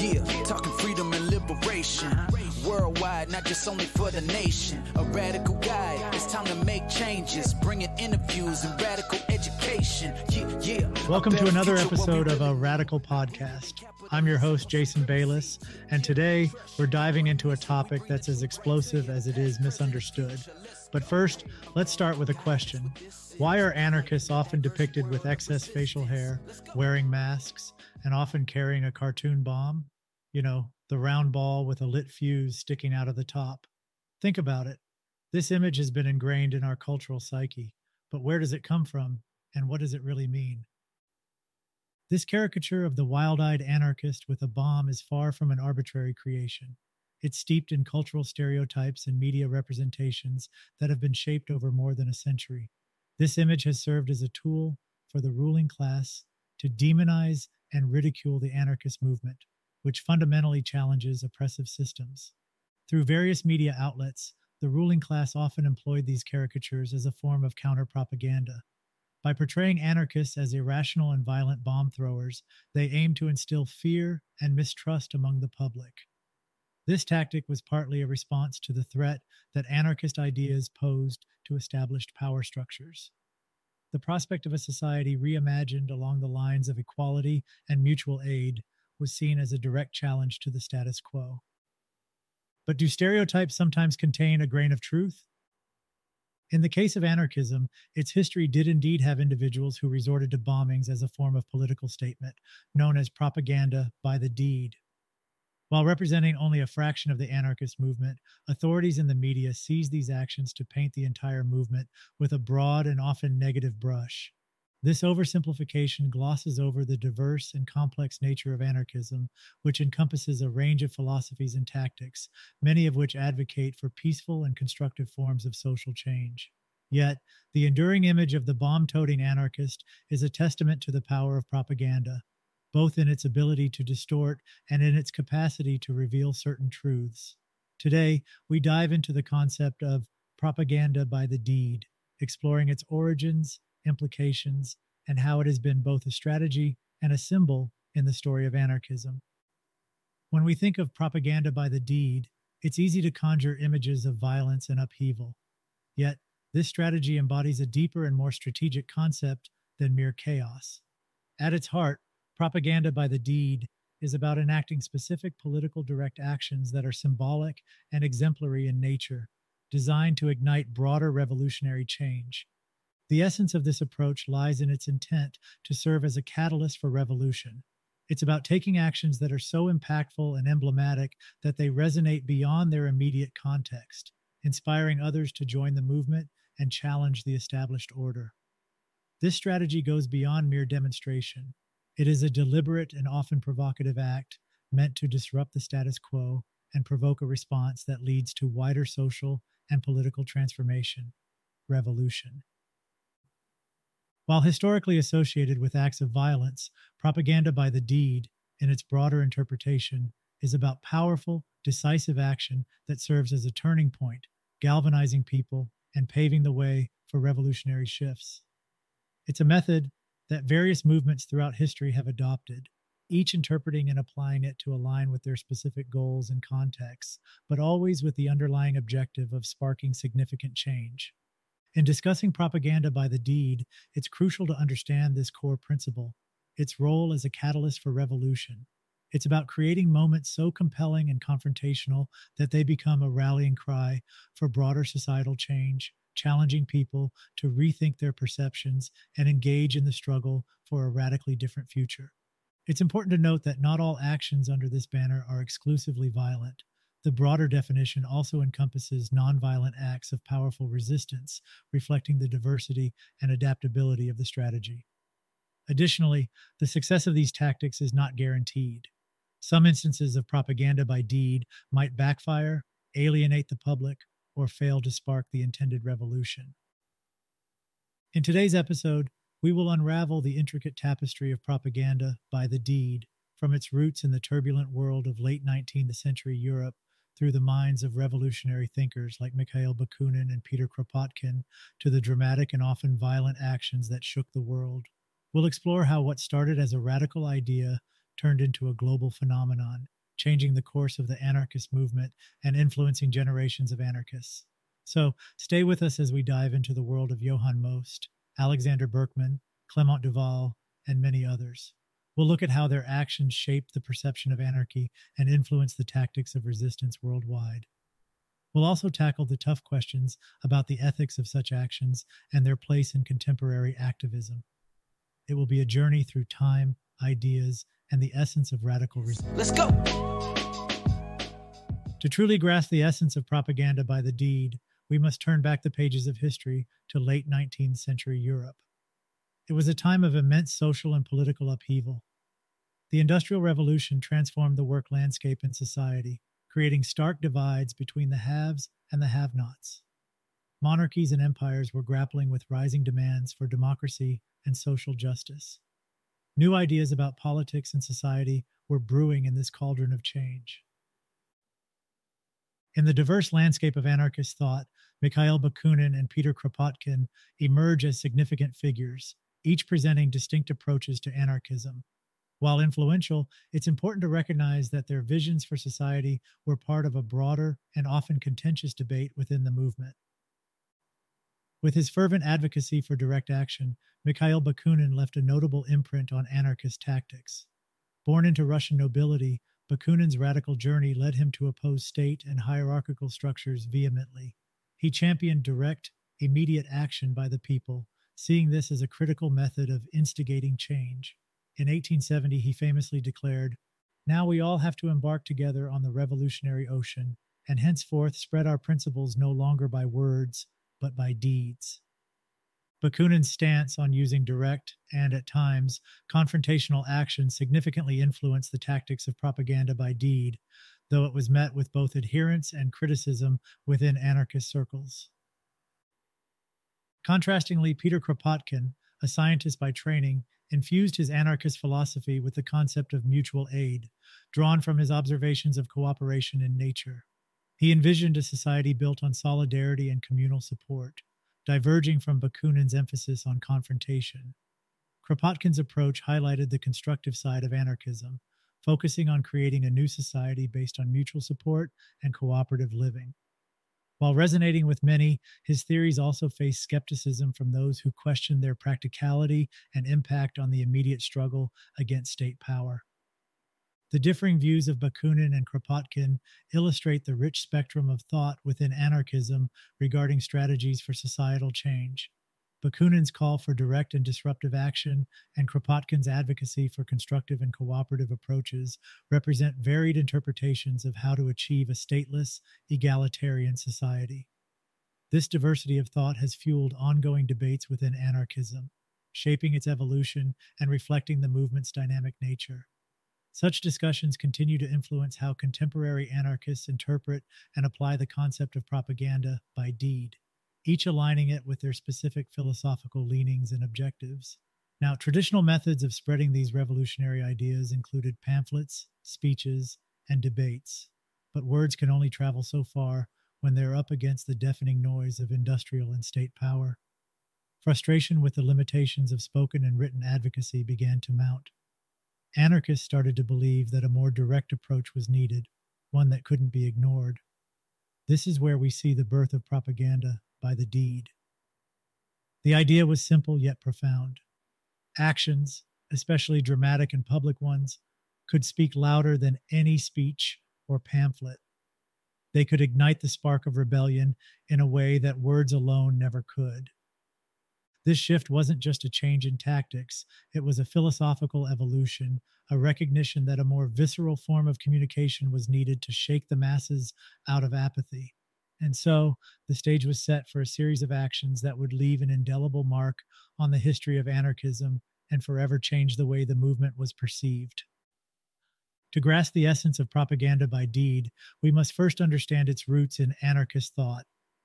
Yeah, talking freedom and liberation. Worldwide, not just only for the nation. A radical guide, it's time to make changes. Bringing interviews and radical education. Yeah, yeah. Welcome to another future where we episode of a Radical Podcast. I'm your host, Jason Bayless, and today we're diving into a topic that's as explosive as it is misunderstood. But first, let's start with a question Why are anarchists often depicted with excess facial hair, wearing masks, and often carrying a cartoon bomb? You know, the round ball with a lit fuse sticking out of the top. Think about it. This image has been ingrained in our cultural psyche, but where does it come from, and what does it really mean? This caricature of the wild eyed anarchist with a bomb is far from an arbitrary creation. It's steeped in cultural stereotypes and media representations that have been shaped over more than a century. This image has served as a tool for the ruling class to demonize and ridicule the anarchist movement, which fundamentally challenges oppressive systems. Through various media outlets, the ruling class often employed these caricatures as a form of counter propaganda. By portraying anarchists as irrational and violent bomb throwers, they aim to instill fear and mistrust among the public. This tactic was partly a response to the threat that anarchist ideas posed to established power structures. The prospect of a society reimagined along the lines of equality and mutual aid was seen as a direct challenge to the status quo. But do stereotypes sometimes contain a grain of truth? In the case of anarchism, its history did indeed have individuals who resorted to bombings as a form of political statement, known as propaganda by the deed. While representing only a fraction of the anarchist movement, authorities in the media seize these actions to paint the entire movement with a broad and often negative brush. This oversimplification glosses over the diverse and complex nature of anarchism, which encompasses a range of philosophies and tactics, many of which advocate for peaceful and constructive forms of social change. Yet, the enduring image of the bomb toting anarchist is a testament to the power of propaganda, both in its ability to distort and in its capacity to reveal certain truths. Today, we dive into the concept of propaganda by the deed, exploring its origins, implications, and how it has been both a strategy and a symbol in the story of anarchism. When we think of propaganda by the deed, it's easy to conjure images of violence and upheaval. Yet, this strategy embodies a deeper and more strategic concept than mere chaos. At its heart, propaganda by the deed is about enacting specific political direct actions that are symbolic and exemplary in nature, designed to ignite broader revolutionary change. The essence of this approach lies in its intent to serve as a catalyst for revolution. It's about taking actions that are so impactful and emblematic that they resonate beyond their immediate context, inspiring others to join the movement and challenge the established order. This strategy goes beyond mere demonstration. It is a deliberate and often provocative act meant to disrupt the status quo and provoke a response that leads to wider social and political transformation, revolution. While historically associated with acts of violence, propaganda by the deed, in its broader interpretation, is about powerful, decisive action that serves as a turning point, galvanizing people and paving the way for revolutionary shifts. It's a method that various movements throughout history have adopted, each interpreting and applying it to align with their specific goals and contexts, but always with the underlying objective of sparking significant change. In discussing propaganda by the deed, it's crucial to understand this core principle its role as a catalyst for revolution. It's about creating moments so compelling and confrontational that they become a rallying cry for broader societal change, challenging people to rethink their perceptions and engage in the struggle for a radically different future. It's important to note that not all actions under this banner are exclusively violent. The broader definition also encompasses nonviolent acts of powerful resistance, reflecting the diversity and adaptability of the strategy. Additionally, the success of these tactics is not guaranteed. Some instances of propaganda by deed might backfire, alienate the public, or fail to spark the intended revolution. In today's episode, we will unravel the intricate tapestry of propaganda by the deed from its roots in the turbulent world of late 19th century Europe through the minds of revolutionary thinkers like Mikhail Bakunin and Peter Kropotkin to the dramatic and often violent actions that shook the world. We'll explore how what started as a radical idea turned into a global phenomenon, changing the course of the anarchist movement and influencing generations of anarchists. So stay with us as we dive into the world of Johann Most, Alexander Berkman, Clement Duval, and many others. We'll look at how their actions shaped the perception of anarchy and influenced the tactics of resistance worldwide. We'll also tackle the tough questions about the ethics of such actions and their place in contemporary activism. It will be a journey through time, ideas, and the essence of radical resistance. Let's go! To truly grasp the essence of propaganda by the deed, we must turn back the pages of history to late 19th century Europe. It was a time of immense social and political upheaval. The Industrial Revolution transformed the work landscape in society, creating stark divides between the haves and the have nots. Monarchies and empires were grappling with rising demands for democracy and social justice. New ideas about politics and society were brewing in this cauldron of change. In the diverse landscape of anarchist thought, Mikhail Bakunin and Peter Kropotkin emerge as significant figures, each presenting distinct approaches to anarchism. While influential, it's important to recognize that their visions for society were part of a broader and often contentious debate within the movement. With his fervent advocacy for direct action, Mikhail Bakunin left a notable imprint on anarchist tactics. Born into Russian nobility, Bakunin's radical journey led him to oppose state and hierarchical structures vehemently. He championed direct, immediate action by the people, seeing this as a critical method of instigating change. In 1870, he famously declared, Now we all have to embark together on the revolutionary ocean, and henceforth spread our principles no longer by words, but by deeds. Bakunin's stance on using direct and, at times, confrontational action significantly influenced the tactics of propaganda by deed, though it was met with both adherence and criticism within anarchist circles. Contrastingly, Peter Kropotkin, a scientist by training, infused his anarchist philosophy with the concept of mutual aid, drawn from his observations of cooperation in nature. He envisioned a society built on solidarity and communal support, diverging from Bakunin's emphasis on confrontation. Kropotkin's approach highlighted the constructive side of anarchism, focusing on creating a new society based on mutual support and cooperative living. While resonating with many, his theories also face skepticism from those who questioned their practicality and impact on the immediate struggle against state power. The differing views of Bakunin and Kropotkin illustrate the rich spectrum of thought within anarchism regarding strategies for societal change. Bakunin's call for direct and disruptive action and Kropotkin's advocacy for constructive and cooperative approaches represent varied interpretations of how to achieve a stateless, egalitarian society. This diversity of thought has fueled ongoing debates within anarchism, shaping its evolution and reflecting the movement's dynamic nature. Such discussions continue to influence how contemporary anarchists interpret and apply the concept of propaganda by deed each aligning it with their specific philosophical leanings and objectives. Now, traditional methods of spreading these revolutionary ideas included pamphlets, speeches, and debates, but words can only travel so far when they're up against the deafening noise of industrial and state power. Frustration with the limitations of spoken and written advocacy began to mount. Anarchists started to believe that a more direct approach was needed, one that couldn't be ignored. This is where we see the birth of propaganda by the deed. The idea was simple yet profound. Actions, especially dramatic and public ones, could speak louder than any speech or pamphlet. They could ignite the spark of rebellion in a way that words alone never could. This shift wasn't just a change in tactics, it was a philosophical evolution, a recognition that a more visceral form of communication was needed to shake the masses out of apathy. And so the stage was set for a series of actions that would leave an indelible mark on the history of anarchism and forever change the way the movement was perceived. To grasp the essence of propaganda by deed, we must first understand its roots in anarchist thought.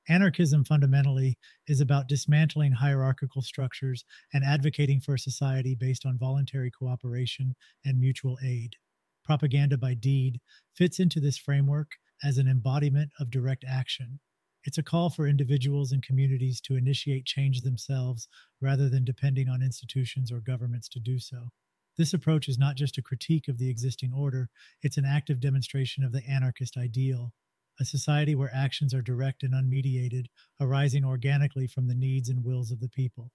Anarchism fundamentally is about dismantling hierarchical structures and advocating for a society based on voluntary cooperation and mutual aid. Propaganda by deed fits into this framework as an embodiment of direct action. It's a call for individuals and communities to initiate change themselves rather than depending on institutions or governments to do so. This approach is not just a critique of the existing order, it's an active demonstration of the anarchist ideal, a society where actions are direct and unmediated, arising organically from the needs and wills of the people.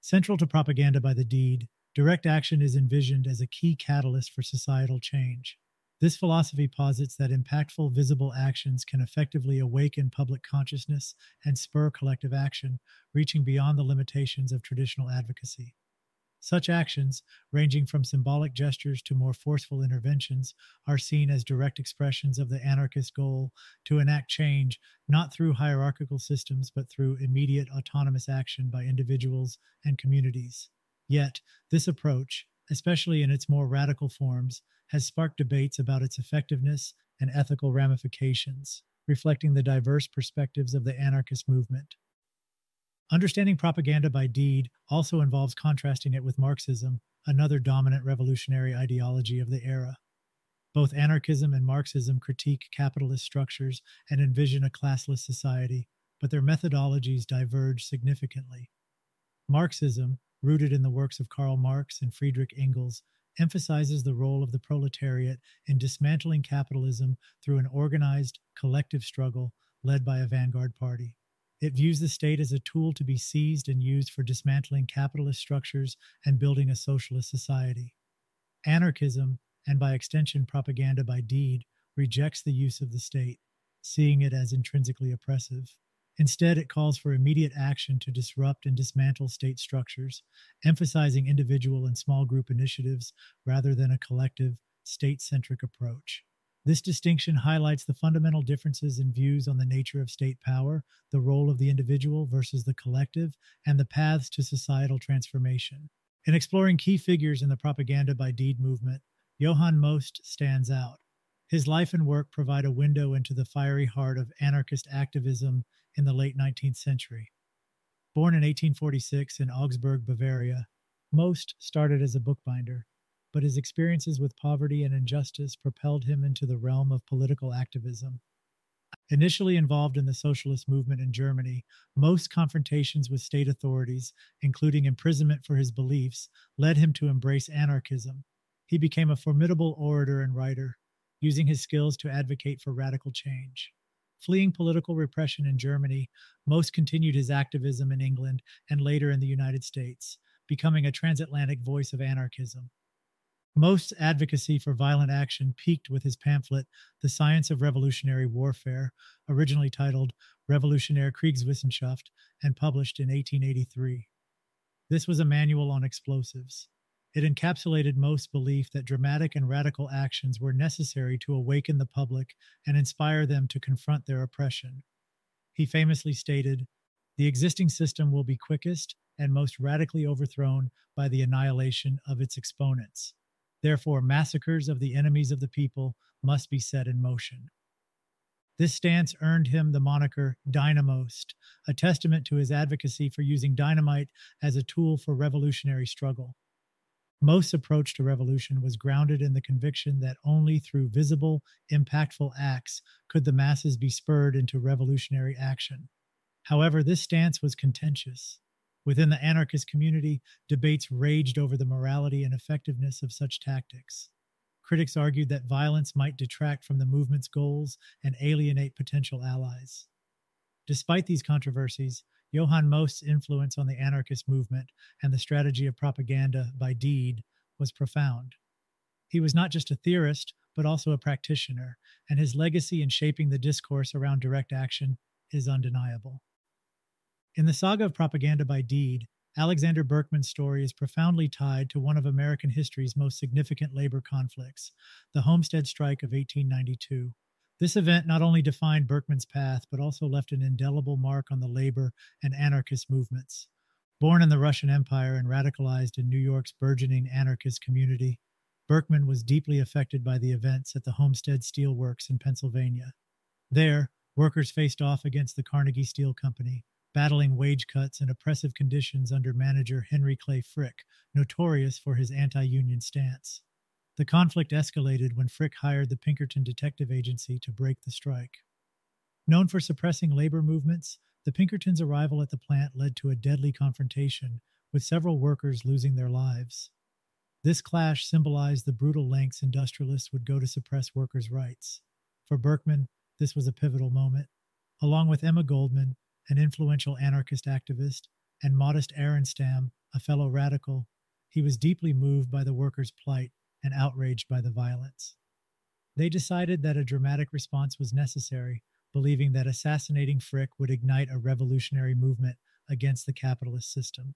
Central to propaganda by the deed, direct action is envisioned as a key catalyst for societal change. This philosophy posits that impactful, visible actions can effectively awaken public consciousness and spur collective action, reaching beyond the limitations of traditional advocacy. Such actions, ranging from symbolic gestures to more forceful interventions, are seen as direct expressions of the anarchist goal to enact change not through hierarchical systems but through immediate autonomous action by individuals and communities. Yet, this approach, especially in its more radical forms, has sparked debates about its effectiveness and ethical ramifications, reflecting the diverse perspectives of the anarchist movement. Understanding propaganda by deed also involves contrasting it with Marxism, another dominant revolutionary ideology of the era. Both anarchism and Marxism critique capitalist structures and envision a classless society, but their methodologies diverge significantly. Marxism, rooted in the works of Karl Marx and Friedrich Engels, emphasizes the role of the proletariat in dismantling capitalism through an organized, collective struggle led by a vanguard party. It views the state as a tool to be seized and used for dismantling capitalist structures and building a socialist society. Anarchism, and by extension propaganda by deed, rejects the use of the state, seeing it as intrinsically oppressive. Instead, it calls for immediate action to disrupt and dismantle state structures, emphasizing individual and small group initiatives rather than a collective, state centric approach. This distinction highlights the fundamental differences in views on the nature of state power, the role of the individual versus the collective, and the paths to societal transformation. In exploring key figures in the propaganda by deed movement, Johann Most stands out. His life and work provide a window into the fiery heart of anarchist activism in the late 19th century. Born in 1846 in Augsburg, Bavaria, Most started as a bookbinder but his experiences with poverty and injustice propelled him into the realm of political activism. Initially involved in the socialist movement in Germany, Most confrontations with state authorities, including imprisonment for his beliefs, led him to embrace anarchism. He became a formidable orator and writer, using his skills to advocate for radical change. Fleeing political repression in Germany, Most continued his activism in England and later in the United States, becoming a transatlantic voice of anarchism. Most advocacy for violent action peaked with his pamphlet, The Science of Revolutionary Warfare, originally titled Revolutionäre Kriegswissenschaft and published in 1883. This was a manual on explosives. It encapsulated Most's belief that dramatic and radical actions were necessary to awaken the public and inspire them to confront their oppression. He famously stated, The existing system will be quickest and most radically overthrown by the annihilation of its exponents. Therefore, massacres of the enemies of the people must be set in motion. This stance earned him the moniker Dynamost, a testament to his advocacy for using dynamite as a tool for revolutionary struggle. Most's approach to revolution was grounded in the conviction that only through visible, impactful acts could the masses be spurred into revolutionary action. However, this stance was contentious. Within the anarchist community, debates raged over the morality and effectiveness of such tactics. Critics argued that violence might detract from the movement's goals and alienate potential allies. Despite these controversies, Johann Most's influence on the anarchist movement and the strategy of propaganda by deed was profound. He was not just a theorist, but also a practitioner, and his legacy in shaping the discourse around direct action is undeniable. In the saga of propaganda by deed, Alexander Berkman's story is profoundly tied to one of American history's most significant labor conflicts, the Homestead Strike of 1892. This event not only defined Berkman's path, but also left an indelible mark on the labor and anarchist movements. Born in the Russian Empire and radicalized in New York's burgeoning anarchist community, Berkman was deeply affected by the events at the Homestead Steel Works in Pennsylvania. There, workers faced off against the Carnegie Steel Company, battling wage cuts and oppressive conditions under manager Henry Clay Frick, notorious for his anti union stance. The conflict escalated when Frick hired the Pinkerton Detective Agency to break the strike. Known for suppressing labor movements, the Pinkertons' arrival at the plant led to a deadly confrontation, with several workers losing their lives. This clash symbolized the brutal lengths industrialists would go to suppress workers' rights. For Berkman, this was a pivotal moment. Along with Emma Goldman, an influential anarchist activist, and Modest Aronstam, a fellow radical, he was deeply moved by the workers' plight and outraged by the violence. They decided that a dramatic response was necessary, believing that assassinating Frick would ignite a revolutionary movement against the capitalist system.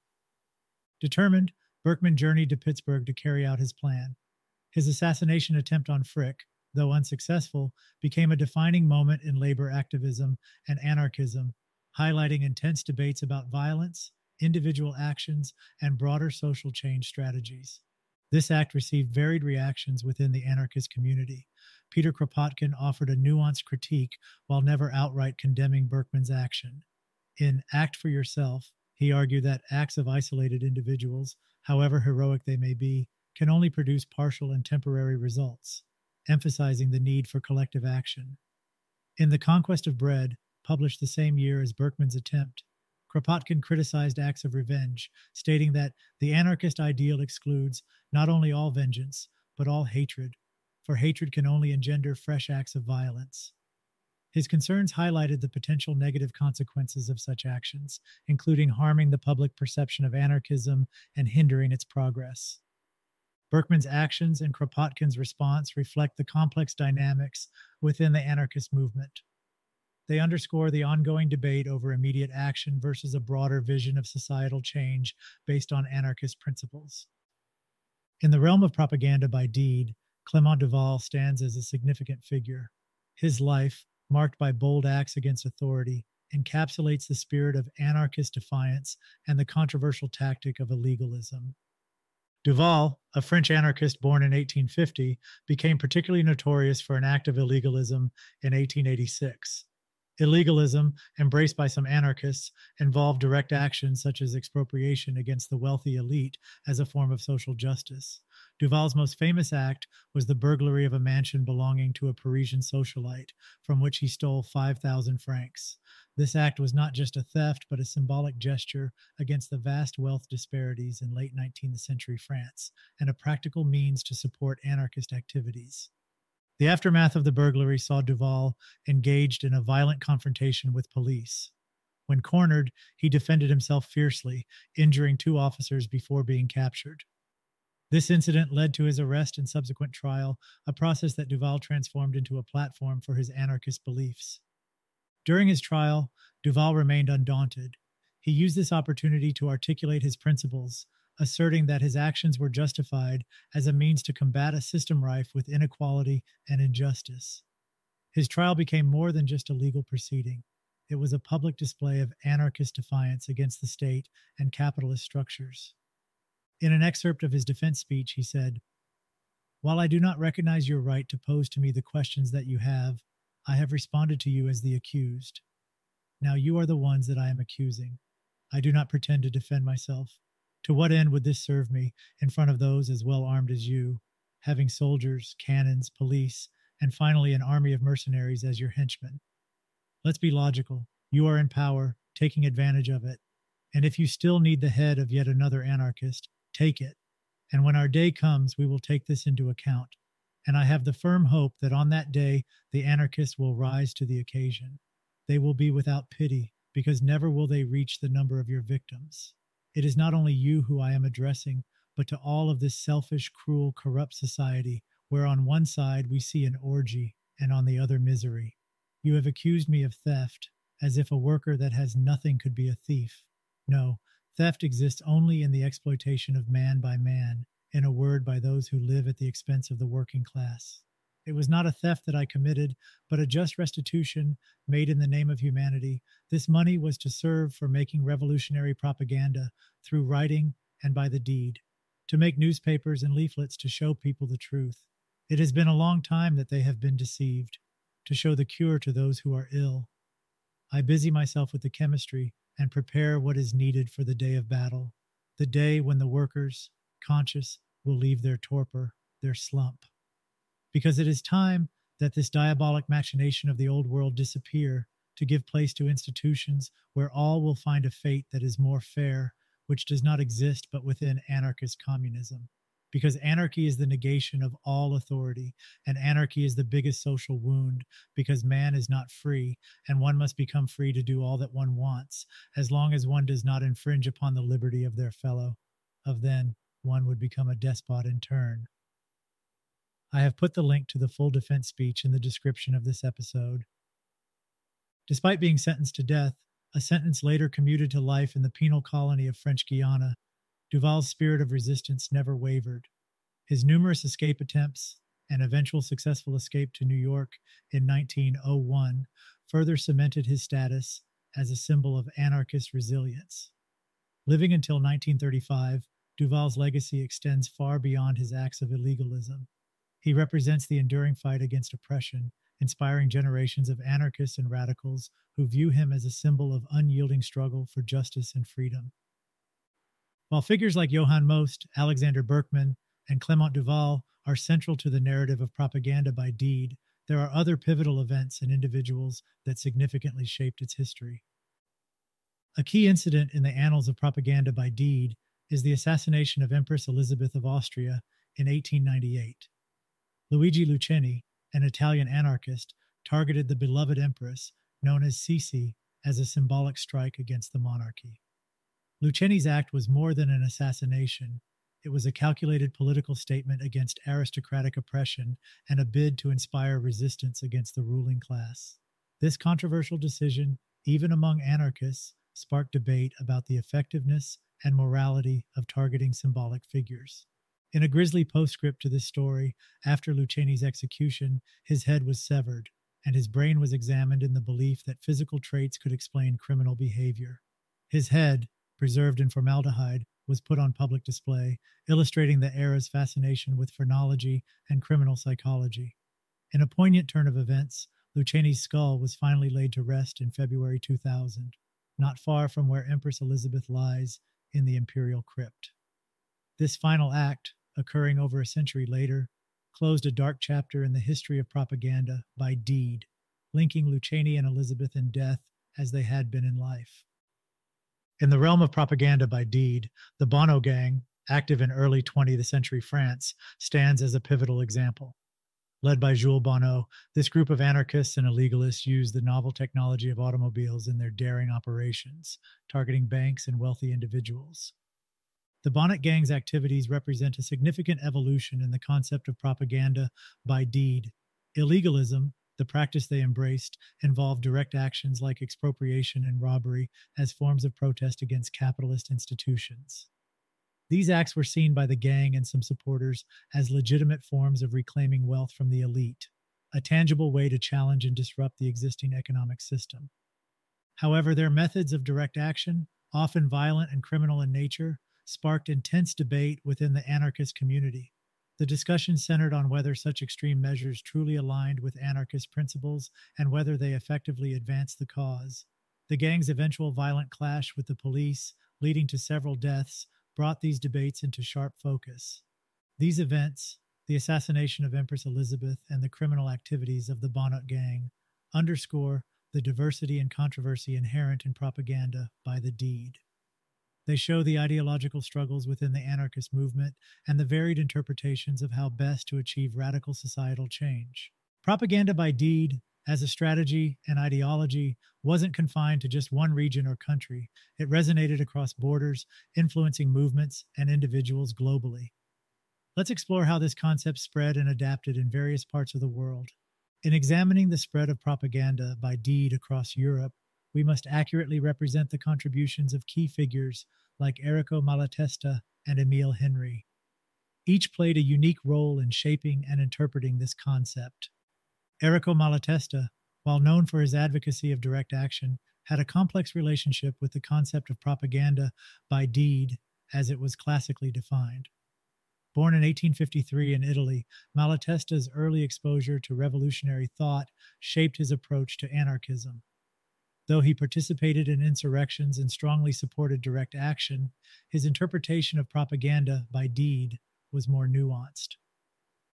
Determined, Berkman journeyed to Pittsburgh to carry out his plan. His assassination attempt on Frick, though unsuccessful, became a defining moment in labor activism and anarchism, highlighting intense debates about violence, individual actions, and broader social change strategies. This act received varied reactions within the anarchist community. Peter Kropotkin offered a nuanced critique while never outright condemning Berkman's action. In Act for Yourself, he argued that acts of isolated individuals, however heroic they may be, can only produce partial and temporary results, emphasizing the need for collective action. In The Conquest of Bread, published the same year as Berkman's attempt, Kropotkin criticized acts of revenge, stating that the anarchist ideal excludes not only all vengeance, but all hatred, for hatred can only engender fresh acts of violence. His concerns highlighted the potential negative consequences of such actions, including harming the public perception of anarchism and hindering its progress. Berkman's actions and Kropotkin's response reflect the complex dynamics within the anarchist movement. They underscore the ongoing debate over immediate action versus a broader vision of societal change based on anarchist principles. In the realm of propaganda by deed, Clement Duval stands as a significant figure. His life, marked by bold acts against authority, encapsulates the spirit of anarchist defiance and the controversial tactic of illegalism. Duval, a French anarchist born in 1850, became particularly notorious for an act of illegalism in 1886. Illegalism, embraced by some anarchists, involved direct action such as expropriation against the wealthy elite as a form of social justice. Duval's most famous act was the burglary of a mansion belonging to a Parisian socialite, from which he stole 5,000 francs. This act was not just a theft, but a symbolic gesture against the vast wealth disparities in late 19th century France, and a practical means to support anarchist activities. The aftermath of the burglary saw Duval engaged in a violent confrontation with police. When cornered, he defended himself fiercely, injuring two officers before being captured. This incident led to his arrest and subsequent trial, a process that Duval transformed into a platform for his anarchist beliefs. During his trial, Duval remained undaunted. He used this opportunity to articulate his principles, asserting that his actions were justified as a means to combat a system rife with inequality and injustice. His trial became more than just a legal proceeding. It was a public display of anarchist defiance against the state and capitalist structures. In an excerpt of his defense speech, he said, While I do not recognize your right to pose to me the questions that you have, I have responded to you as the accused. Now you are the ones that I am accusing. I do not pretend to defend myself. To what end would this serve me in front of those as well armed as you, having soldiers, cannons, police, and finally an army of mercenaries as your henchmen? Let's be logical. You are in power, taking advantage of it. And if you still need the head of yet another anarchist, take it. And when our day comes, we will take this into account. And I have the firm hope that on that day, the anarchists will rise to the occasion. They will be without pity, because never will they reach the number of your victims. It is not only you who I am addressing, but to all of this selfish, cruel, corrupt society, where on one side we see an orgy and on the other misery. You have accused me of theft, as if a worker that has nothing could be a thief. No, theft exists only in the exploitation of man by man, in a word, by those who live at the expense of the working class. It was not a theft that I committed, but a just restitution made in the name of humanity. This money was to serve for making revolutionary propaganda through writing and by the deed, to make newspapers and leaflets to show people the truth. It has been a long time that they have been deceived, to show the cure to those who are ill. I busy myself with the chemistry and prepare what is needed for the day of battle, the day when the workers, conscious, will leave their torpor, their slump because it is time that this diabolic machination of the old world disappear to give place to institutions where all will find a fate that is more fair, which does not exist but within anarchist communism. because anarchy is the negation of all authority, and anarchy is the biggest social wound because man is not free, and one must become free to do all that one wants, as long as one does not infringe upon the liberty of their fellow. Of then, one would become a despot in turn. I have put the link to the full defense speech in the description of this episode. Despite being sentenced to death, a sentence later commuted to life in the penal colony of French Guiana, Duval's spirit of resistance never wavered. His numerous escape attempts and eventual successful escape to New York in 1901 further cemented his status as a symbol of anarchist resilience. Living until 1935, Duval's legacy extends far beyond his acts of illegalism. He represents the enduring fight against oppression, inspiring generations of anarchists and radicals who view him as a symbol of unyielding struggle for justice and freedom. While figures like Johann Most, Alexander Berkman, and Clement Duval are central to the narrative of propaganda by deed, there are other pivotal events and individuals that significantly shaped its history. A key incident in the annals of propaganda by deed is the assassination of Empress Elisabeth of Austria in 1898. Luigi Lucheni, an Italian anarchist, targeted the beloved empress, known as Sisi, as a symbolic strike against the monarchy. Lucheni's act was more than an assassination. It was a calculated political statement against aristocratic oppression and a bid to inspire resistance against the ruling class. This controversial decision, even among anarchists, sparked debate about the effectiveness and morality of targeting symbolic figures. In a grisly postscript to this story, after Lucheni's execution, his head was severed, and his brain was examined in the belief that physical traits could explain criminal behavior. His head, preserved in formaldehyde, was put on public display, illustrating the era's fascination with phrenology and criminal psychology. In a poignant turn of events, Lucheni's skull was finally laid to rest in February 2000, not far from where Empress Elisabeth lies in the imperial crypt. This final act, occurring over a century later, closed a dark chapter in the history of propaganda by deed, linking Lucheni and Elisabeth in death as they had been in life. In the realm of propaganda by deed, the Bonnot Gang, active in early 20th century France, stands as a pivotal example. Led by Jules Bonnot, this group of anarchists and illegalists used the novel technology of automobiles in their daring operations, targeting banks and wealthy individuals. The Bonnot Gang's activities represent a significant evolution in the concept of propaganda by deed. Illegalism, the practice they embraced, involved direct actions like expropriation and robbery as forms of protest against capitalist institutions. These acts were seen by the gang and some supporters as legitimate forms of reclaiming wealth from the elite, a tangible way to challenge and disrupt the existing economic system. However, their methods of direct action, often violent and criminal in nature, sparked intense debate within the anarchist community. The discussion centered on whether such extreme measures truly aligned with anarchist principles and whether they effectively advanced the cause. The gang's eventual violent clash with the police, leading to several deaths, brought these debates into sharp focus. These events, the assassination of Empress Elisabeth and the criminal activities of the Bonnot gang, underscore the diversity and controversy inherent in propaganda by the deed. They show the ideological struggles within the anarchist movement and the varied interpretations of how best to achieve radical societal change. Propaganda by deed, as a strategy and ideology, wasn't confined to just one region or country. It resonated across borders, influencing movements and individuals globally. Let's explore how this concept spread and adapted in various parts of the world. In examining the spread of propaganda by deed across Europe, we must accurately represent the contributions of key figures like Errico Malatesta and Emile Henry. Each played a unique role in shaping and interpreting this concept. Errico Malatesta, while known for his advocacy of direct action, had a complex relationship with the concept of propaganda by deed as it was classically defined. Born in 1853 in Italy, Malatesta's early exposure to revolutionary thought shaped his approach to anarchism. Though he participated in insurrections and strongly supported direct action, his interpretation of propaganda by deed was more nuanced.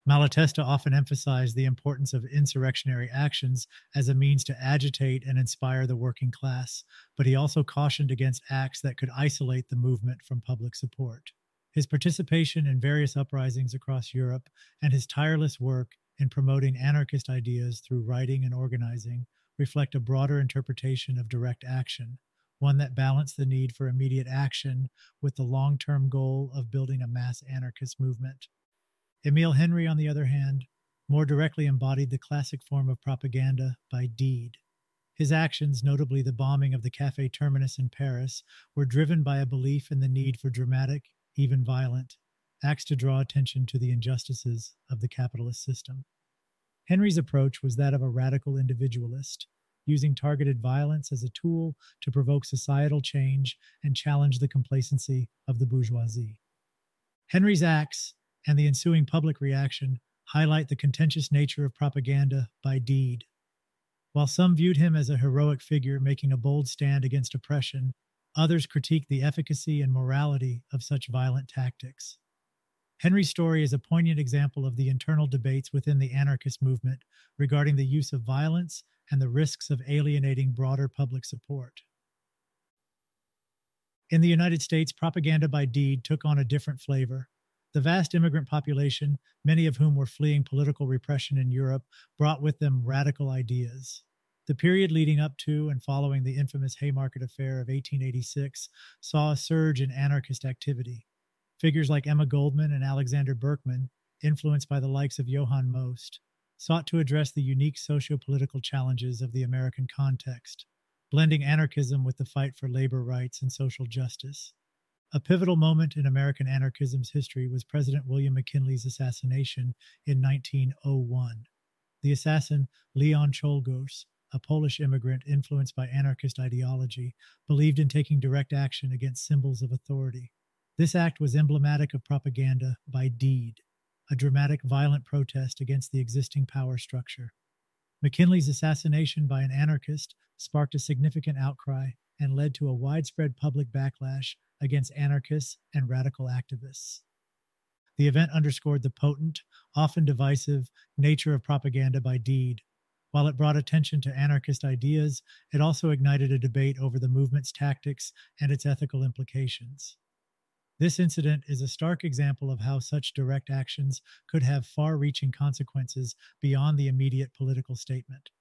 Malatesta often emphasized the importance of insurrectionary actions as a means to agitate and inspire the working class, but he also cautioned against acts that could isolate the movement from public support. His participation in various uprisings across Europe and his tireless work in promoting anarchist ideas through writing and organizing reflect a broader interpretation of direct action, one that balanced the need for immediate action with the long term goal of building a mass anarchist movement. Emile Henry, on the other hand, more directly embodied the classic form of propaganda by deed. His actions, notably the bombing of the Café Terminus in Paris, were driven by a belief in the need for dramatic, even violent, acts to draw attention to the injustices of the capitalist system. Henry's approach was that of a radical individualist, using targeted violence as a tool to provoke societal change and challenge the complacency of the bourgeoisie. Henry's acts and the ensuing public reaction highlight the contentious nature of propaganda by deed. While some viewed him as a heroic figure making a bold stand against oppression, others critiqued the efficacy and morality of such violent tactics. Henry's story is a poignant example of the internal debates within the anarchist movement regarding the use of violence and the risks of alienating broader public support. In the United States, propaganda by deed took on a different flavor. The vast immigrant population, many of whom were fleeing political repression in Europe, brought with them radical ideas. The period leading up to and following the infamous Haymarket Affair of 1886 saw a surge in anarchist activity. Figures like Emma Goldman and Alexander Berkman, influenced by the likes of Johann Most, sought to address the unique socio political challenges of the American context, blending anarchism with the fight for labor rights and social justice. A pivotal moment in American anarchism's history was President William McKinley's assassination in 1901. The assassin, Leon Czolgosz, a Polish immigrant influenced by anarchist ideology, believed in taking direct action against symbols of authority. This act was emblematic of propaganda by deed, a dramatic, violent protest against the existing power structure. McKinley's assassination by an anarchist sparked a significant outcry and led to a widespread public backlash against anarchists and radical activists. The event underscored the potent, often divisive, nature of propaganda by deed. While it brought attention to anarchist ideas, it also ignited a debate over the movement's tactics and its ethical implications. This incident is a stark example of how such direct actions could have far reaching consequences beyond the immediate political statement.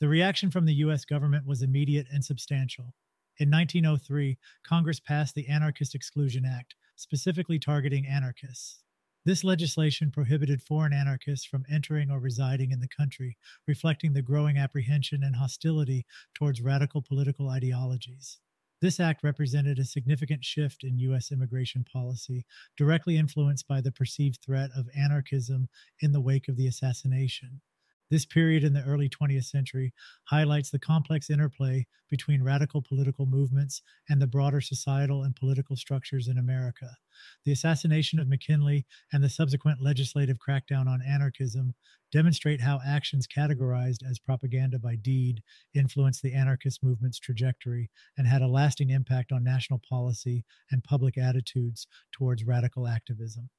The reaction from the US government was immediate and substantial. In 1903, Congress passed the Anarchist Exclusion Act, specifically targeting anarchists. This legislation prohibited foreign anarchists from entering or residing in the country, reflecting the growing apprehension and hostility towards radical political ideologies. This act represented a significant shift in U.S. immigration policy, directly influenced by the perceived threat of anarchism in the wake of the assassination. This period in the early 20th century highlights the complex interplay between radical political movements and the broader societal and political structures in America. The assassination of McKinley and the subsequent legislative crackdown on anarchism demonstrate how actions categorized as propaganda by deed influenced the anarchist movement's trajectory and had a lasting impact on national policy and public attitudes towards radical activism.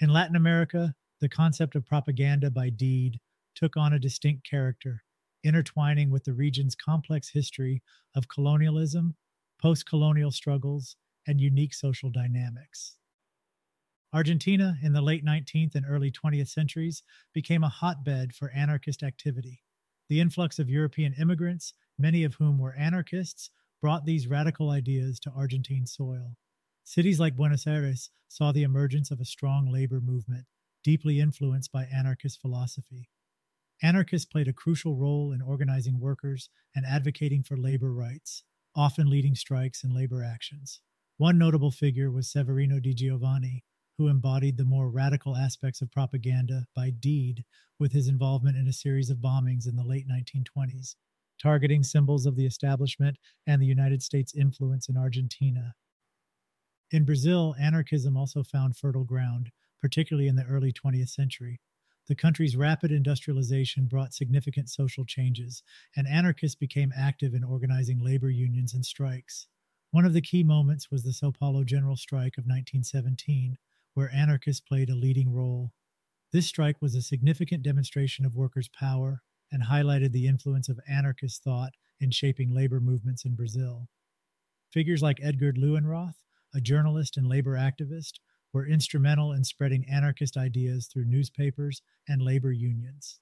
In Latin America, the concept of propaganda by deed took on a distinct character, intertwining with the region's complex history of colonialism, post colonial struggles, and unique social dynamics. Argentina, in the late 19th and early 20th centuries, became a hotbed for anarchist activity. The influx of European immigrants, many of whom were anarchists, brought these radical ideas to Argentine soil. Cities like Buenos Aires saw the emergence of a strong labor movement deeply influenced by anarchist philosophy. Anarchists played a crucial role in organizing workers and advocating for labor rights, often leading strikes and labor actions. One notable figure was Severino di Giovanni, who embodied the more radical aspects of propaganda by deed with his involvement in a series of bombings in the late 1920s, targeting symbols of the establishment and the United States' influence in Argentina. In Brazil, anarchism also found fertile ground, particularly in the early 20th century. The country's rapid industrialization brought significant social changes, and anarchists became active in organizing labor unions and strikes. One of the key moments was the Sao Paulo General Strike of 1917, where anarchists played a leading role. This strike was a significant demonstration of workers' power and highlighted the influence of anarchist thought in shaping labor movements in Brazil. Figures like Edgard Leuenroth, a journalist and labor activist, were instrumental in spreading anarchist ideas through newspapers and labor unions.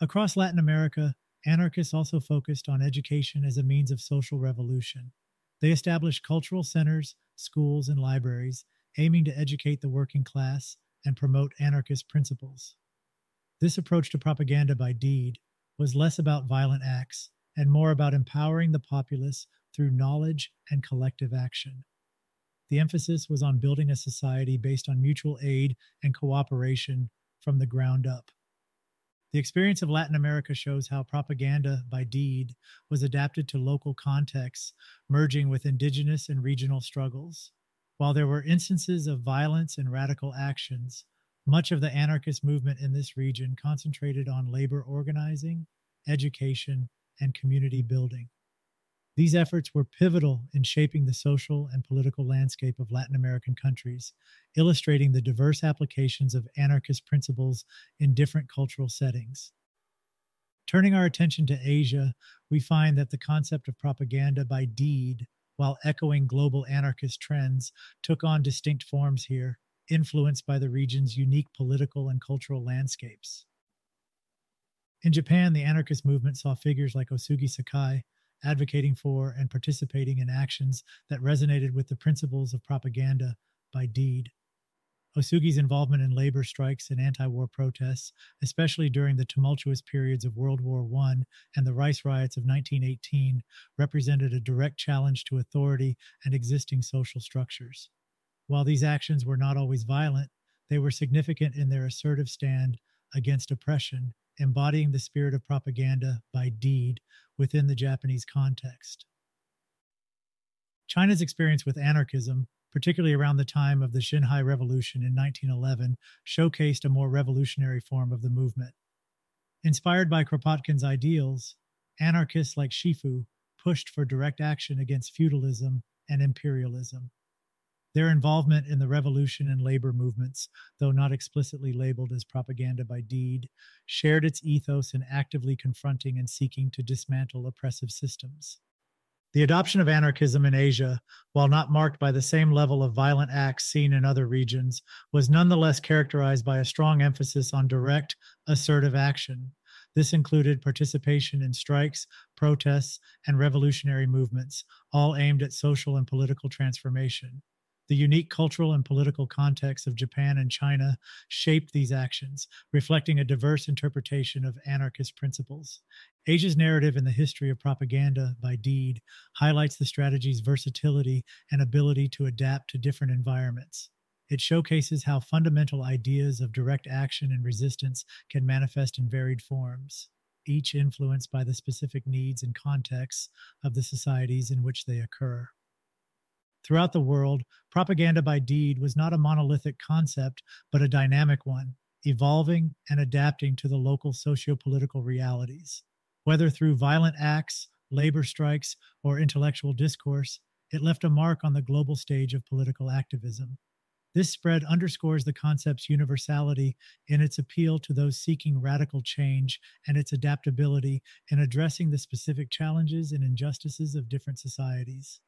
Across Latin America, anarchists also focused on education as a means of social revolution. They established cultural centers, schools, and libraries aiming to educate the working class and promote anarchist principles. This approach to propaganda by deed was less about violent acts and more about empowering the populace through knowledge and collective action. The emphasis was on building a society based on mutual aid and cooperation from the ground up. The experience of Latin America shows how propaganda by deed was adapted to local contexts, merging with indigenous and regional struggles. While there were instances of violence and radical actions, much of the anarchist movement in this region concentrated on labor organizing, education, and community building. These efforts were pivotal in shaping the social and political landscape of Latin American countries, illustrating the diverse applications of anarchist principles in different cultural settings. Turning our attention to Asia, we find that the concept of propaganda by deed, while echoing global anarchist trends, took on distinct forms here, influenced by the region's unique political and cultural landscapes. In Japan, the anarchist movement saw figures like Osugi Sakae, advocating for and participating in actions that resonated with the principles of propaganda by deed. Osugi's involvement in labor strikes and anti war protests, especially during the tumultuous periods of World War I and the rice riots of 1918, represented a direct challenge to authority and existing social structures. While these actions were not always violent, they were significant in their assertive stand against oppression, embodying the spirit of propaganda by deed within the Japanese context. China's experience with anarchism, particularly around the time of the Xinhai Revolution in 1911, showcased a more revolutionary form of the movement. Inspired by Kropotkin's ideals, anarchists like Shifu pushed for direct action against feudalism and imperialism. Their involvement in the revolution and labor movements, though not explicitly labeled as propaganda by deed, shared its ethos in actively confronting and seeking to dismantle oppressive systems. The adoption of anarchism in Asia, while not marked by the same level of violent acts seen in other regions, was nonetheless characterized by a strong emphasis on direct, assertive action. This included participation in strikes, protests, and revolutionary movements, all aimed at social and political transformation. The unique cultural and political context of Japan and China shaped these actions, reflecting a diverse interpretation of anarchist principles. Asia's narrative in the history of propaganda by deed highlights the strategy's versatility and ability to adapt to different environments. It showcases how fundamental ideas of direct action and resistance can manifest in varied forms, each influenced by the specific needs and contexts of the societies in which they occur. Throughout the world, propaganda by deed was not a monolithic concept, but a dynamic one, evolving and adapting to the local socio political realities. Whether through violent acts, labor strikes, or intellectual discourse, it left a mark on the global stage of political activism. This spread underscores the concept's universality in its appeal to those seeking radical change and its adaptability in addressing the specific challenges and injustices of different societies.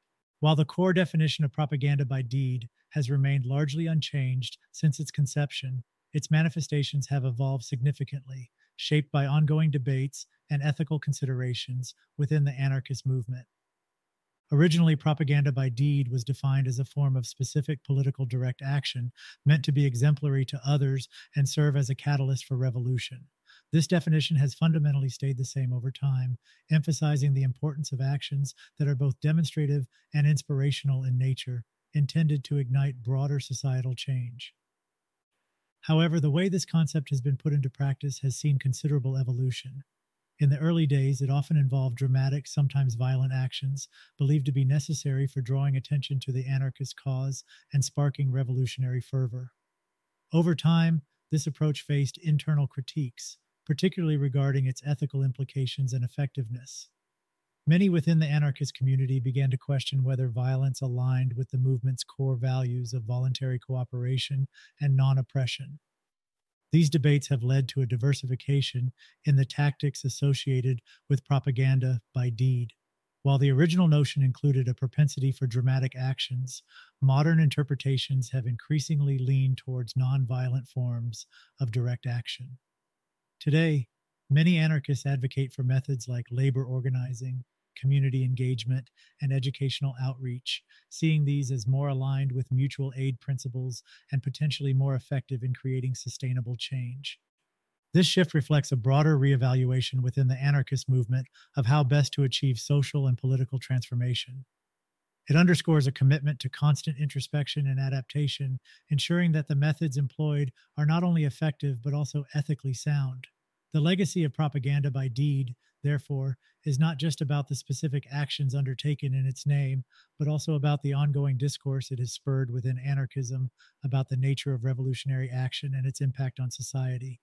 While the core definition of propaganda by deed has remained largely unchanged since its conception, its manifestations have evolved significantly, shaped by ongoing debates and ethical considerations within the anarchist movement. Originally, propaganda by deed was defined as a form of specific political direct action meant to be exemplary to others and serve as a catalyst for revolution. This definition has fundamentally stayed the same over time, emphasizing the importance of actions that are both demonstrative and inspirational in nature, intended to ignite broader societal change. However, the way this concept has been put into practice has seen considerable evolution. In the early days, it often involved dramatic, sometimes violent actions, believed to be necessary for drawing attention to the anarchist cause and sparking revolutionary fervor. Over time, this approach faced internal critiques, particularly regarding its ethical implications and effectiveness. Many within the anarchist community began to question whether violence aligned with the movement's core values of voluntary cooperation and non oppression. These debates have led to a diversification in the tactics associated with propaganda by deed. While the original notion included a propensity for dramatic actions, modern interpretations have increasingly leaned towards nonviolent forms of direct action. Today, many anarchists advocate for methods like labor organizing, community engagement, and educational outreach, seeing these as more aligned with mutual aid principles and potentially more effective in creating sustainable change. This shift reflects a broader reevaluation within the anarchist movement of how best to achieve social and political transformation. It underscores a commitment to constant introspection and adaptation, ensuring that the methods employed are not only effective but also ethically sound. The legacy of propaganda by deed, therefore, is not just about the specific actions undertaken in its name, but also about the ongoing discourse it has spurred within anarchism about the nature of revolutionary action and its impact on society.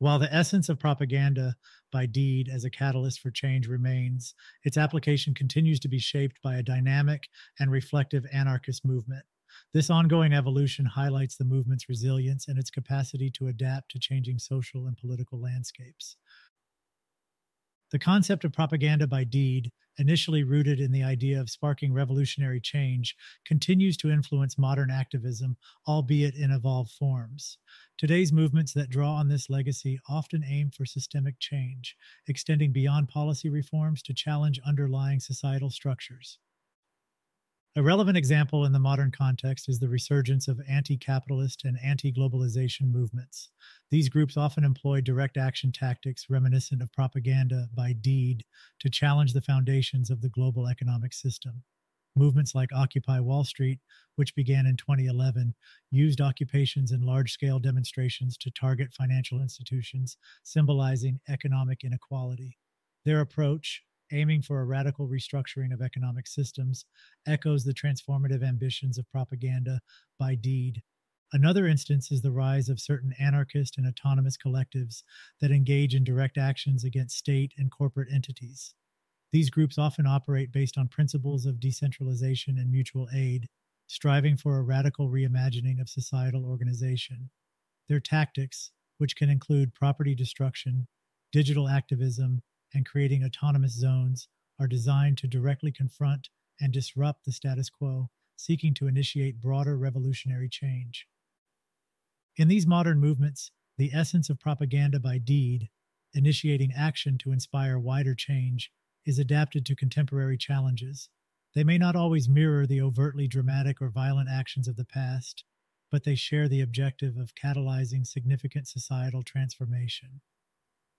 While the essence of propaganda by deed as a catalyst for change remains, its application continues to be shaped by a dynamic and reflective anarchist movement. This ongoing evolution highlights the movement's resilience and its capacity to adapt to changing social and political landscapes. The concept of propaganda by deed, initially rooted in the idea of sparking revolutionary change, continues to influence modern activism, albeit in evolved forms. Today's movements that draw on this legacy often aim for systemic change, extending beyond policy reforms to challenge underlying societal structures. A relevant example in the modern context is the resurgence of anti capitalist and anti globalization movements. These groups often employ direct action tactics reminiscent of propaganda by deed to challenge the foundations of the global economic system. Movements like Occupy Wall Street, which began in 2011, used occupations and large scale demonstrations to target financial institutions, symbolizing economic inequality. Their approach, aiming for a radical restructuring of economic systems, echoes the transformative ambitions of propaganda by deed. Another instance is the rise of certain anarchist and autonomous collectives that engage in direct actions against state and corporate entities. These groups often operate based on principles of decentralization and mutual aid, striving for a radical reimagining of societal organization. Their tactics, which can include property destruction, digital activism, and creating autonomous zones are designed to directly confront and disrupt the status quo, seeking to initiate broader revolutionary change. In these modern movements, the essence of propaganda by deed, initiating action to inspire wider change, is adapted to contemporary challenges. They may not always mirror the overtly dramatic or violent actions of the past, but they share the objective of catalyzing significant societal transformation.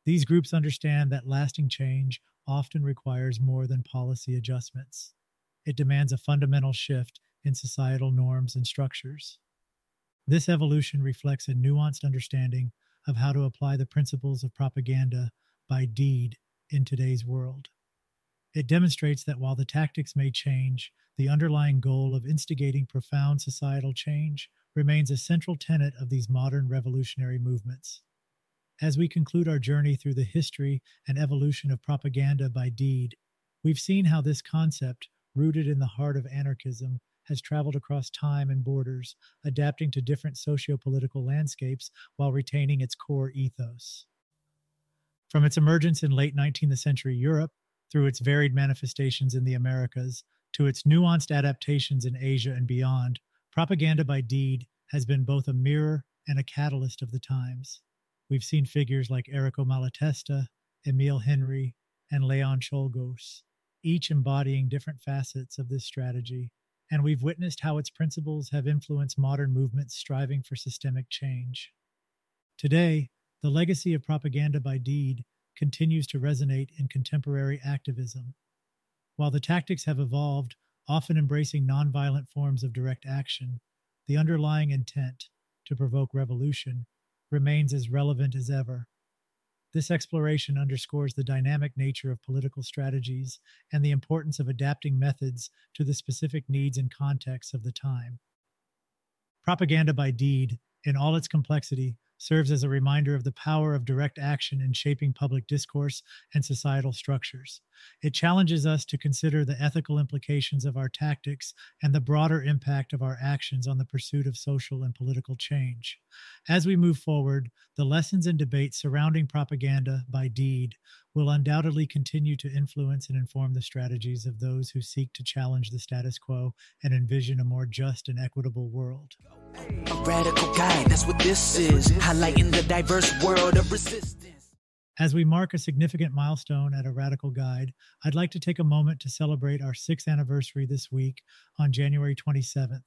These groups understand that lasting change often requires more than policy adjustments. It demands a fundamental shift in societal norms and structures. This evolution reflects a nuanced understanding of how to apply the principles of propaganda by deed in today's world. It demonstrates that while the tactics may change, the underlying goal of instigating profound societal change remains a central tenet of these modern revolutionary movements. As we conclude our journey through the history and evolution of propaganda by deed, we've seen how this concept, rooted in the heart of anarchism, has traveled across time and borders, adapting to different socio political landscapes while retaining its core ethos. From its emergence in late 19th century Europe, through its varied manifestations in the Americas, to its nuanced adaptations in Asia and beyond, propaganda by deed has been both a mirror and a catalyst of the times. We've seen figures like Errico Malatesta, Emile Henry, and Leon Czolgosz, each embodying different facets of this strategy, and we've witnessed how its principles have influenced modern movements striving for systemic change. Today, the legacy of propaganda by deed continues to resonate in contemporary activism. While the tactics have evolved, often embracing nonviolent forms of direct action, the underlying intent to provoke revolution remains as relevant as ever. This exploration underscores the dynamic nature of political strategies and the importance of adapting methods to the specific needs and contexts of the time. Propaganda by deed, in all its complexity, serves as a reminder of the power of direct action in shaping public discourse and societal structures. It challenges us to consider the ethical implications of our tactics and the broader impact of our actions on the pursuit of social and political change. As we move forward, the lessons and debates surrounding propaganda by deed will undoubtedly continue to influence and inform the strategies of those who seek to challenge the status quo and envision a more just and equitable world. A radical guide, that's what this is. Highlighting the diverse world of resistance. As we mark a significant milestone at a Radical Guide, I'd like to take a moment to celebrate our sixth anniversary this week on January 27th.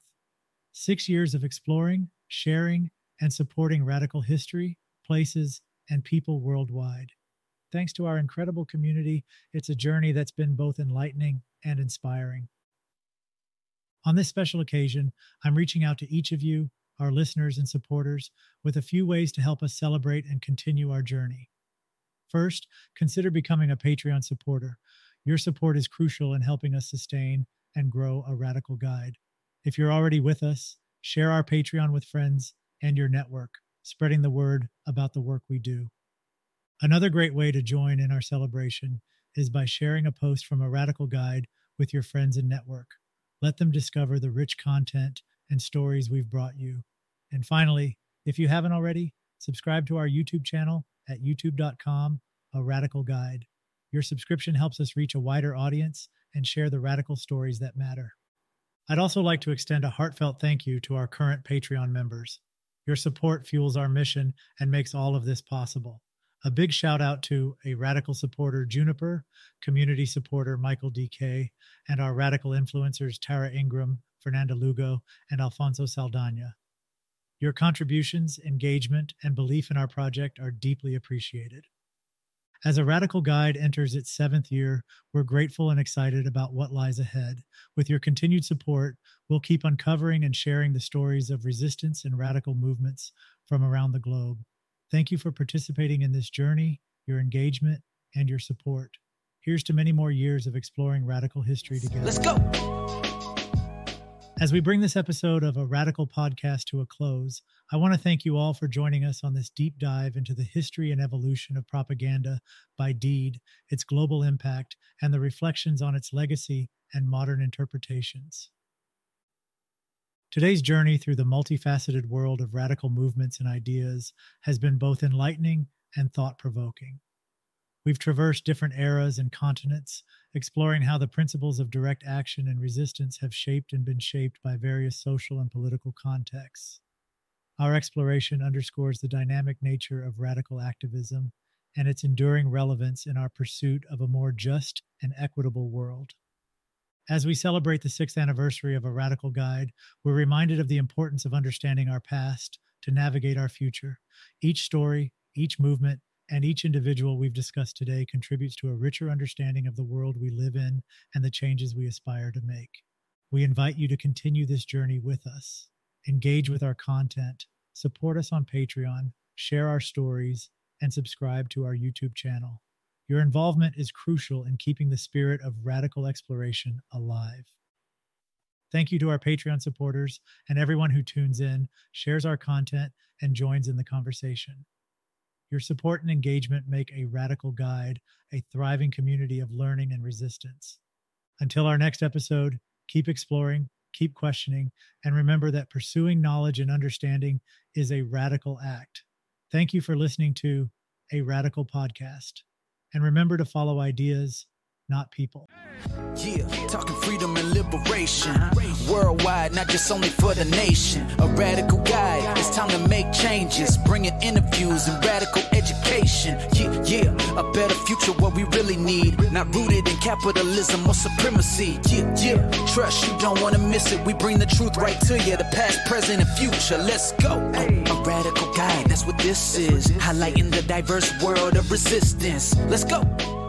Six years of exploring, sharing, and supporting radical history, places, and people worldwide. Thanks to our incredible community, it's a journey that's been both enlightening and inspiring. On this special occasion, I'm reaching out to each of you, our listeners and supporters, with a few ways to help us celebrate and continue our journey. First, consider becoming a Patreon supporter. Your support is crucial in helping us sustain and grow a radical guide. If you're already with us, share our Patreon with friends and your network, spreading the word about the work we do. Another great way to join in our celebration is by sharing a post from a radical guide with your friends and network. Let them discover the rich content and stories we've brought you. And finally, if you haven't already, subscribe to our YouTube channel at youtube.com, a radical guide. Your subscription helps us reach a wider audience and share the radical stories that matter. I'd also like to extend a heartfelt thank you to our current Patreon members. Your support fuels our mission and makes all of this possible. A big shout out to a radical supporter, Juniper, community supporter, Michael DK, and our radical influencers, Tara Ingram, Fernanda Lugo, and Alfonso Saldana. Your contributions, engagement, and belief in our project are deeply appreciated. As a Radical Guide enters its seventh year, we're grateful and excited about what lies ahead. With your continued support, we'll keep uncovering and sharing the stories of resistance and radical movements from around the globe. Thank you for participating in this journey, your engagement, and your support. Here's to many more years of exploring radical history together. Let's go. As we bring this episode of a Radical podcast to a close, I want to thank you all for joining us on this deep dive into the history and evolution of propaganda by deed, its global impact, and the reflections on its legacy and modern interpretations. Today's journey through the multifaceted world of radical movements and ideas has been both enlightening and thought provoking. We've traversed different eras and continents, exploring how the principles of direct action and resistance have shaped and been shaped by various social and political contexts. Our exploration underscores the dynamic nature of radical activism and its enduring relevance in our pursuit of a more just and equitable world. As we celebrate the sixth anniversary of a radical guide, we're reminded of the importance of understanding our past to navigate our future. Each story, each movement, and each individual we've discussed today contributes to a richer understanding of the world we live in and the changes we aspire to make. We invite you to continue this journey with us, engage with our content, support us on Patreon, share our stories, and subscribe to our YouTube channel. Your involvement is crucial in keeping the spirit of radical exploration alive. Thank you to our Patreon supporters and everyone who tunes in, shares our content, and joins in the conversation. Your support and engagement make a radical guide a thriving community of learning and resistance. Until our next episode, keep exploring, keep questioning, and remember that pursuing knowledge and understanding is a radical act. Thank you for listening to a radical podcast. And remember to follow ideas, not people. Yeah, talking freedom and liberation. Worldwide, not just only for the nation. A radical guide, it's time to make changes. Bringing interviews and radical education. Yeah, yeah, a better future, what we really need. Not rooted in capitalism or supremacy. Yeah, yeah, trust you don't want to miss it. We bring the truth right to you, the past, present, and future. Let's go. A, a radical guide, that's what this is. Highlighting the diverse world of resistance. Let's go.